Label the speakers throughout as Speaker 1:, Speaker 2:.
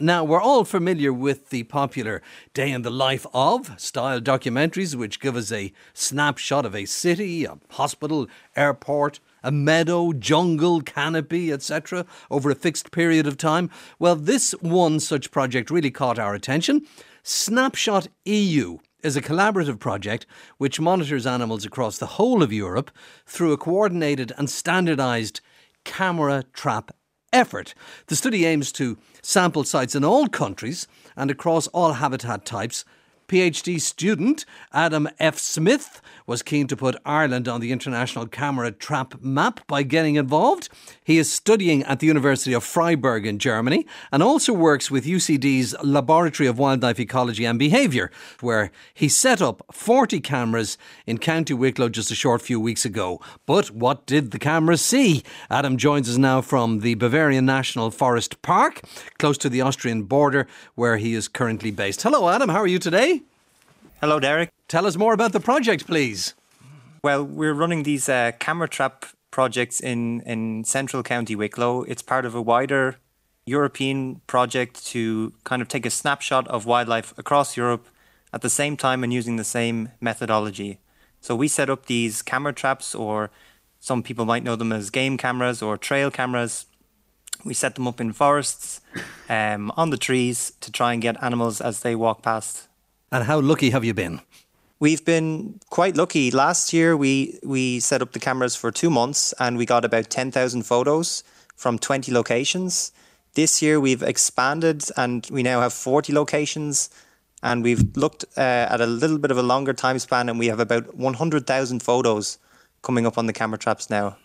Speaker 1: Now, we're all familiar with the popular day in the life of style documentaries, which give us a snapshot of a city, a hospital, airport, a meadow, jungle, canopy, etc., over a fixed period of time. Well, this one such project really caught our attention. Snapshot EU is a collaborative project which monitors animals across the whole of Europe through a coordinated and standardised camera trap effort. The study aims to sample sites in all countries and across all habitat types PhD student Adam F. Smith was keen to put Ireland on the international camera trap map by getting involved. He is studying at the University of Freiburg in Germany and also works with UCD's Laboratory of Wildlife Ecology and Behaviour, where he set up 40 cameras in County Wicklow just a short few weeks ago. But what did the cameras see? Adam joins us now from the Bavarian National Forest Park, close to the Austrian border, where he is currently based. Hello, Adam. How are you today?
Speaker 2: Hello, Derek.
Speaker 1: Tell us more about the project, please.
Speaker 2: Well, we're running these uh, camera trap projects in, in central County Wicklow. It's part of a wider European project to kind of take a snapshot of wildlife across Europe at the same time and using the same methodology. So we set up these camera traps, or some people might know them as game cameras or trail cameras. We set them up in forests, um, on the trees, to try and get animals as they walk past
Speaker 1: and how lucky have you been?
Speaker 2: We've been quite lucky. Last year, we we set up the cameras for two months, and we got about ten thousand photos from twenty locations. This year, we've expanded, and we now have forty locations. And we've looked uh, at a little bit of a longer time span, and we have about one hundred thousand photos coming up on the camera traps now.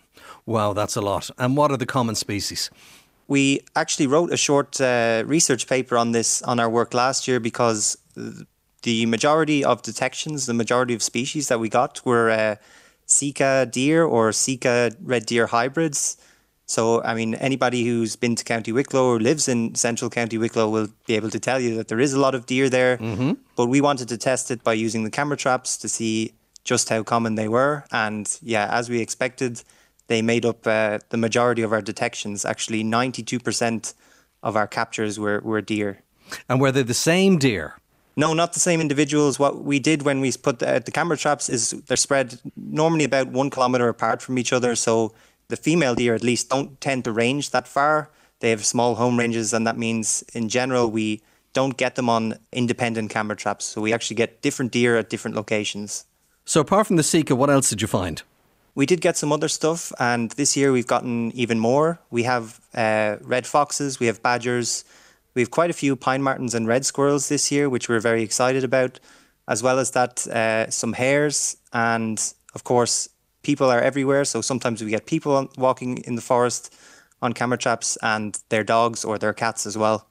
Speaker 1: Wow, that's a lot. And what are the common species?
Speaker 2: We actually wrote a short uh, research paper on this on our work last year because the majority of detections, the majority of species that we got were uh, Sika deer or Sika red deer hybrids. So, I mean, anybody who's been to County Wicklow or lives in central County Wicklow will be able to tell you that there is a lot of deer there. Mm-hmm. But we wanted to test it by using the camera traps to see just how common they were. And yeah, as we expected, they made up uh, the majority of our detections. Actually, 92% of our captures were, were deer.
Speaker 1: And were they the same deer?
Speaker 2: No, not the same individuals. What we did when we put the, the camera traps is they're spread normally about one kilometer apart from each other. So the female deer, at least, don't tend to range that far. They have small home ranges, and that means in general we don't get them on independent camera traps. So we actually get different deer at different locations.
Speaker 1: So apart from the Sika, what else did you find?
Speaker 2: We did get some other stuff, and this year we've gotten even more. We have uh, red foxes, we have badgers, we have quite a few pine martens and red squirrels this year, which we're very excited about. As well as that, uh, some hares, and of course, people are everywhere. So sometimes we get people walking in the forest on camera traps, and their dogs or their cats as well.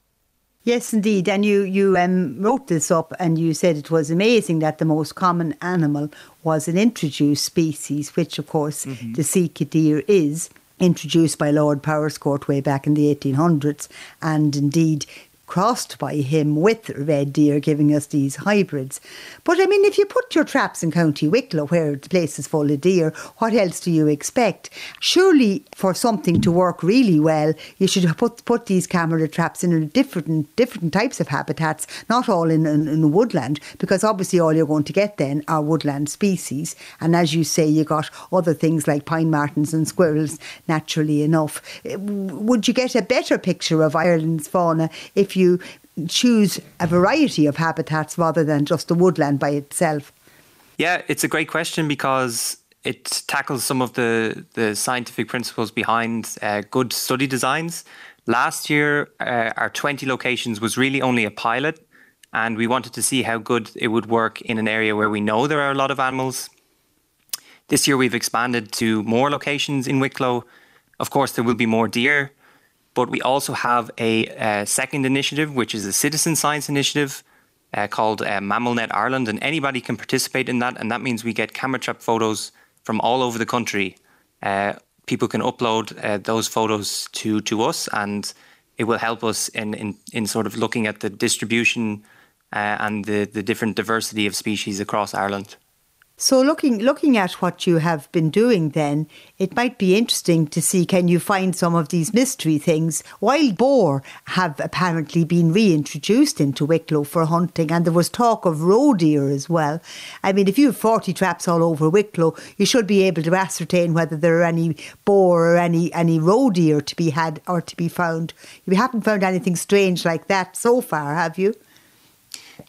Speaker 3: Yes, indeed. And you, you um, wrote this up and you said it was amazing that the most common animal was an introduced species, which, of course, mm-hmm. the Sika deer is introduced by Lord Powerscourt way back in the 1800s, and indeed crossed by him with red deer, giving us these hybrids. But I mean, if you put your traps in County Wicklow, where the place is full of deer, what else do you expect? Surely, for something to work really well, you should put put these camera traps in different different types of habitats, not all in, in, in woodland, because obviously all you're going to get then are woodland species. And as you say, you got other things like pine martens and squirrels naturally enough. Would you get a better picture of Ireland's fauna if you you choose a variety of habitats rather than just the woodland by itself?
Speaker 2: Yeah, it's a great question because it tackles some of the, the scientific principles behind uh, good study designs. Last year, uh, our 20 locations was really only a pilot, and we wanted to see how good it would work in an area where we know there are a lot of animals. This year, we've expanded to more locations in Wicklow. Of course, there will be more deer, but we also have a, second initiative, which is a citizen science initiative uh, called uh, MammalNet Ireland, and anybody can participate in that. And that means we get camera trap photos from all over the country. Uh, people can upload uh, those photos to to us, and it will help us in in, in sort of looking at the distribution uh, and the the different diversity of species across Ireland.
Speaker 3: So looking looking at what you have been doing then, it might be interesting to see can you find some of these mystery things. Wild boar have apparently been reintroduced into Wicklow for hunting and there was talk of roe deer as well. I mean if you have 40 traps all over Wicklow, you should be able to ascertain whether there are any boar or any any roe deer to be had or to be found. You haven't found anything strange like that so far, have you?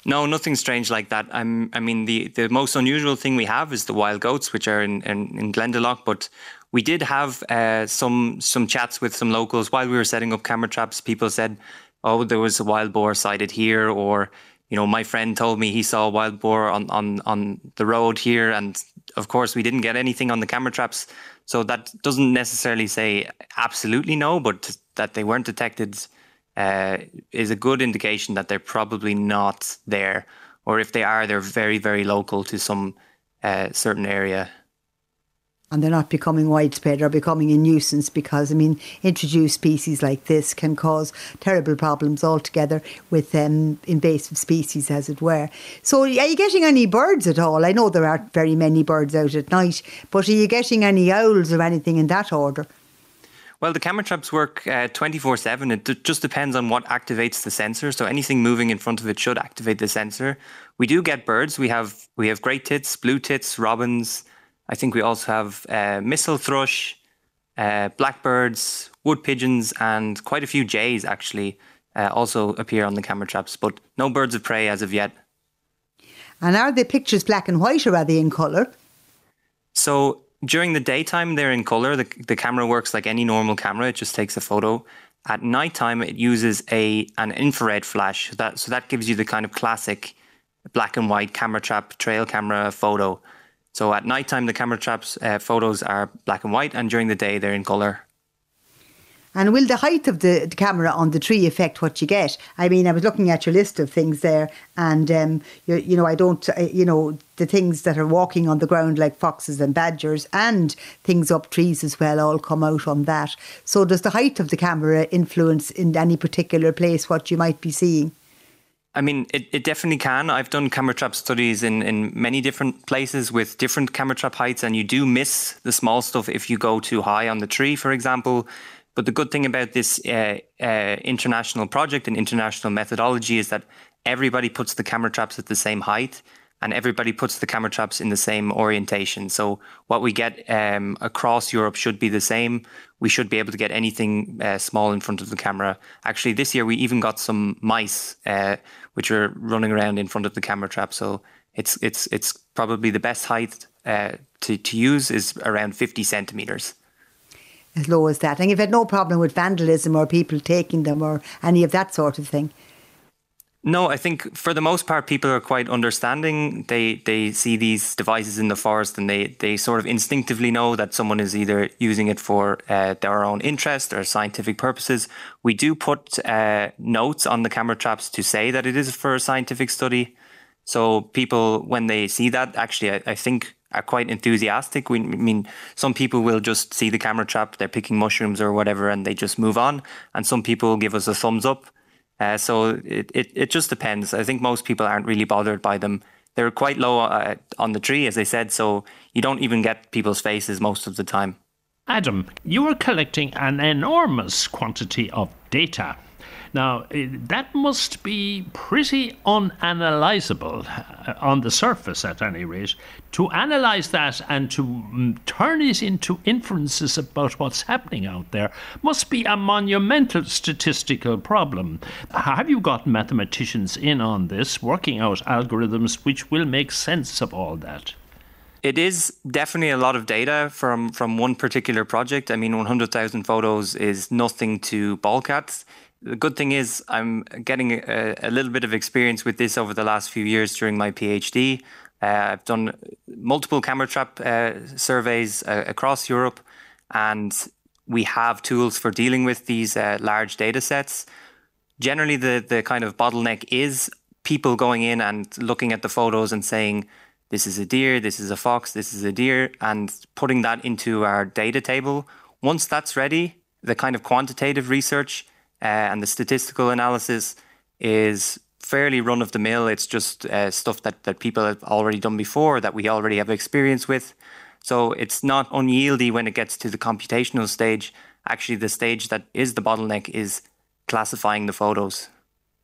Speaker 2: No, nothing strange like that. I'm, I mean, the, the most unusual thing we have is the wild goats, which are in, in, in Glendalough. But we did have uh, some some chats with some locals while we were setting up camera traps. People said, "Oh, there was a wild boar sighted here," or you know, my friend told me he saw a wild boar on on on the road here, and of course, we didn't get anything on the camera traps. So that doesn't necessarily say absolutely no, but that they weren't detected uh, is a good indication that they're probably not there, or if they are, they're very, very local to some uh, certain area.
Speaker 3: And they're not becoming widespread or becoming a nuisance because, I mean, introduced species like this can cause terrible problems altogether with um, invasive species, as it were. So, are you getting any birds at all? I know there aren't very many birds out at night, but are you getting any owls or anything in that order?
Speaker 2: Well, the camera traps work uh, 24 7. It d- just depends on what activates the sensor. So anything moving in front of it should activate the sensor. We do get birds. We have we have great tits, blue tits, robins. I think we also have uh, missel thrush, uh, blackbirds, wood pigeons, and quite a few jays actually uh, also appear on the camera traps, but no birds of prey as of yet.
Speaker 3: And are the pictures black and white or are they in colour?
Speaker 2: So during the daytime, they're in color. The, the camera works like any normal camera. It just takes a photo. At nighttime, it uses a an infrared flash. That so that gives you the kind of classic black and white camera trap trail camera photo. So at nighttime, the camera traps uh, photos are black and white, and during the day, they're in color.
Speaker 3: And will the height of the, the, camera on the tree affect what you get? I mean, I was looking at your list of things there, and um, you, you, know, I don't, uh, you know, the things that are walking on the ground like foxes and badgers, and things up trees as well, all come out on that. So, does the height of the camera influence in any particular place what you might be seeing?
Speaker 2: I mean, it, it definitely can. I've done camera trap studies in, in many different places with different camera trap heights, and you do miss the small stuff if you go too high on the tree, for example. But the good thing about this uh, uh, international project and international methodology is that everybody puts the camera traps at the same height and everybody puts the camera traps in the same orientation. So what we get um, across Europe should be the same. We should be able to get anything uh, small in front of the camera. Actually, this year we even got some mice uh, which were running around in front of the camera trap. So it's it's it's probably the best height uh, to to use is around 50 centimeters
Speaker 3: as low as that. And you've had no problem with vandalism or people taking them or any of that sort of thing.
Speaker 2: No, I think for the most part, people are quite understanding. They they see these devices in the forest, and they they sort of instinctively know that someone is either using it for uh, their own interest or scientific purposes. We do put uh, notes on the camera traps to say that it is for a scientific study. So people, when they see that, actually, I, I think are quite enthusiastic. We, I mean, some people will just see the camera trap, they're picking mushrooms or whatever, and they just move on. And some people give us a thumbs up. Uh, so it, it, it just depends. I think most people aren't really bothered by them. They're quite low uh, on the tree, as I said, so you don't even get people's faces most of the time.
Speaker 4: Adam, you are collecting an enormous quantity of data now, eh, that must be pretty unanalysable uh, on the surface, at any rate. To analyse that and to mm, turn it into inferences about what's happening out there must be a monumental statistical problem. Have you got mathematicians in on this, working out algorithms which will make sense of all that?
Speaker 2: It is definitely a lot of data from from one particular project. I mean, 100,000 photos is nothing to balk at the good thing is I'm getting a, a, little bit of experience with this over the last few years during my PhD. Uh, I've done multiple camera trap uh, surveys uh, across Europe, and we have tools for dealing with these uh, large data sets. Generally, the, the kind of bottleneck is people going in and looking at the photos and saying, this is a deer, this is a fox, this is a deer, and putting that into our data table. Once that's ready, the kind of quantitative research and the statistical analysis is fairly run of the mill. It's just uh, stuff that, that people have already done before, that we already have experience with. So it's not unyieldy when it gets to the computational stage. Actually, the stage that is the bottleneck is classifying the photos.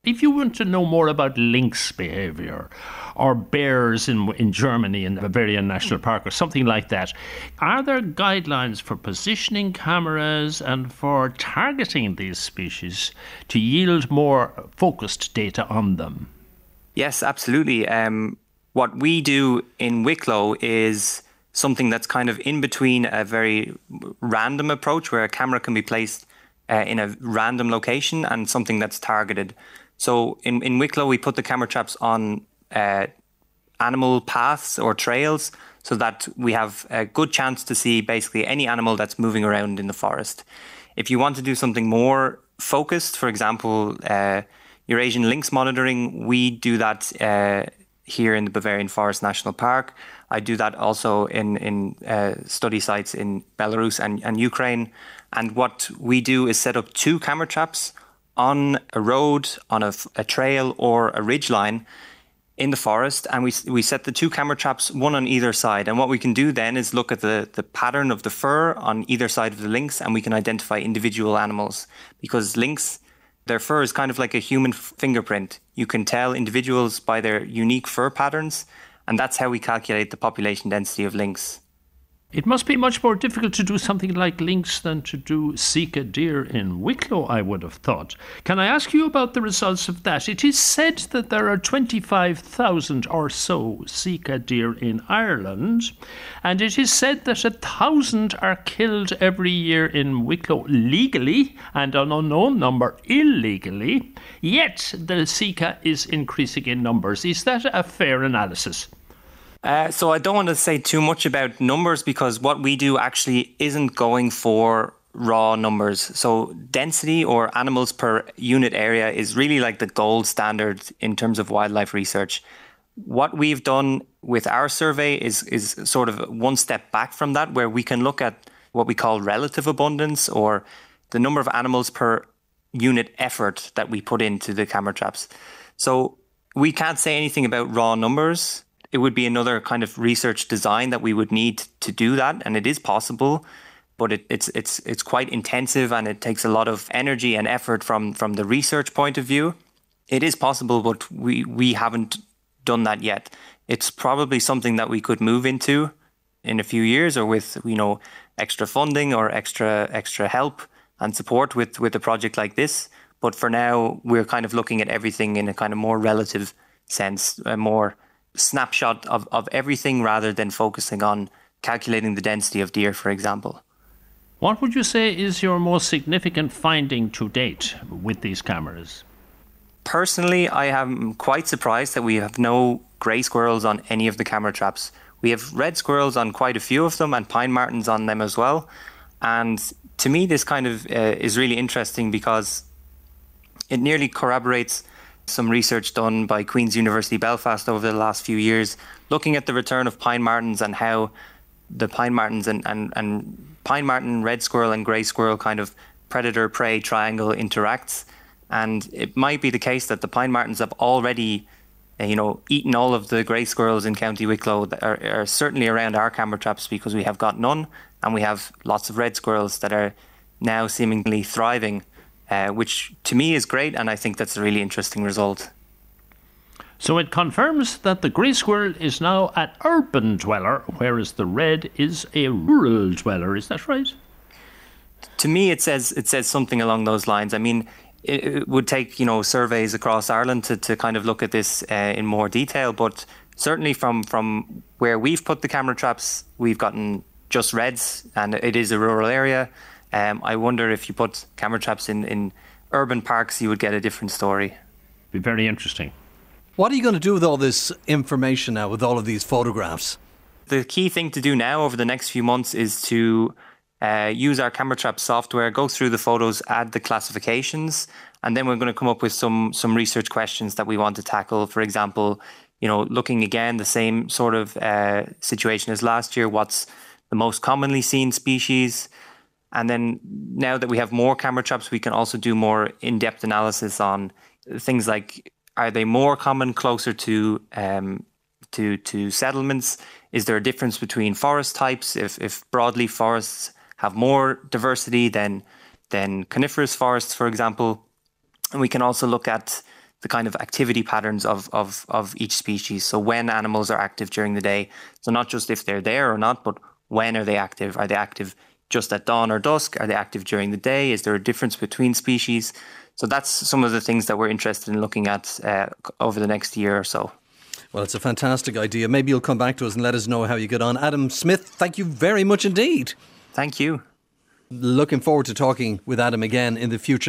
Speaker 4: If you want to know more about lynx behavior or bears in, in Germany in the Bavarian National Park or something like that, are there guidelines for positioning cameras and for targeting these species to yield more focused data on them?
Speaker 2: Yes, absolutely. Um, what we do in Wicklow is something that's kind of in between a very random approach where a camera can be placed uh, in a random location and something that's targeted. So in, in Wicklow, we put the camera traps on uh, animal paths or trails so that we have a good chance to see basically any animal that's moving around in the forest. If you want to do something more focused, for example, uh, Eurasian lynx monitoring, we do that uh, here in the Bavarian Forest National Park. I do that also in, in uh, study sites in Belarus and, and Ukraine. And what we do is set up two camera traps on a road, on a, a trail, or a ridge line in the forest, and we we set the two camera traps, one on either side. And what we can do then is look at the the pattern of the fur on either side of the lynx, and we can identify individual animals because lynx. Their fur is kind of like a human f- fingerprint. You can tell individuals by their unique fur patterns, and that's how we calculate the population density of lynx.
Speaker 4: It must be much more difficult to do something like lynx than to do Sika deer in Wicklow, I would have thought. Can I ask you about the results of that? It is said that there are 25,000 or so Sika deer in Ireland, and it is said that a thousand are killed every year in Wicklow legally and an unknown number illegally, yet the Sika is increasing in numbers. Is that a fair analysis?
Speaker 2: Uh, so I don't want to say too much about numbers because what we do actually isn't going for raw numbers. So density or animals per unit area is really like the gold standard in terms of wildlife research. What we've done with our survey is is sort of one step back from that, where we can look at what we call relative abundance or the number of animals per unit effort that we put into the camera traps. So we can't say anything about raw numbers it would be another kind of research design that we would need to do that, and it is possible, but it, it's it's it's quite intensive and it takes a lot of energy and effort from from the research point of view. It is possible, but we we haven't done that yet. It's probably something that we could move into in a few years, or with you know extra funding or extra extra help and support with with a project like this. But for now, we're kind of looking at everything in a kind of more relative sense, a more snapshot of, of everything rather than focusing on calculating the density of deer, for example.
Speaker 4: What would you say is your most significant finding to date with these cameras?
Speaker 2: Personally, I am quite surprised that we have no grey squirrels on any of the camera traps. We have red squirrels on quite a few of them and pine martens on them as well. And to me, this kind of uh, is really interesting because it nearly corroborates some research done by Queen's University Belfast over the last few years, looking at the return of pine martens and how the pine martens and, and, and pine marten, red squirrel, and grey squirrel kind of predator prey triangle interacts. And it might be the case that the pine martens have already, uh, you know, eaten all of the grey squirrels in County Wicklow that are, are certainly around our camera traps because we have got none, and we have lots of red squirrels that are now seemingly thriving uh, which to me is great, and I think that's a really interesting result.
Speaker 4: So it confirms that the grey squirrel is now an urban dweller, whereas the red is a rural dweller. Is that right?
Speaker 2: To me, it says it says something along those lines. I mean, it, it would take you know surveys across Ireland to, to kind of look at this uh, in more detail, but certainly from from where we've put the camera traps, we've gotten just reds, and it is a rural area. Um, I wonder if you put camera traps in, in urban parks, you would get a different story.
Speaker 4: Be very interesting.
Speaker 1: What are you going to do with all this information now, with all of these photographs?
Speaker 2: The key thing to do now over the next few months is to uh, use our camera trap software, go through the photos, add the classifications, and then we're going to come up with some some research questions that we want to tackle. For example, you know, looking again the same sort of uh, situation as last year. What's the most commonly seen species? And then now that we have more camera traps, we can also do more in depth analysis on things like are they more common closer to um, to to settlements? Is there a difference between forest types? If if broadleaf forests have more diversity than than coniferous forests, for example, and we can also look at the kind of activity patterns of, of, of each species. So when animals are active during the day, so not just if they're there or not, but when are they active? Are they active just at dawn or dusk? Are they active during the day? Is there a difference between species? So that's some of the things that we're interested in looking at uh, over the next year or so.
Speaker 1: Well, it's a fantastic idea. Maybe you'll come back to us and let us know how you get on. Adam Smith, thank you very much indeed.
Speaker 2: Thank you.
Speaker 1: Looking forward to talking with Adam again in the future.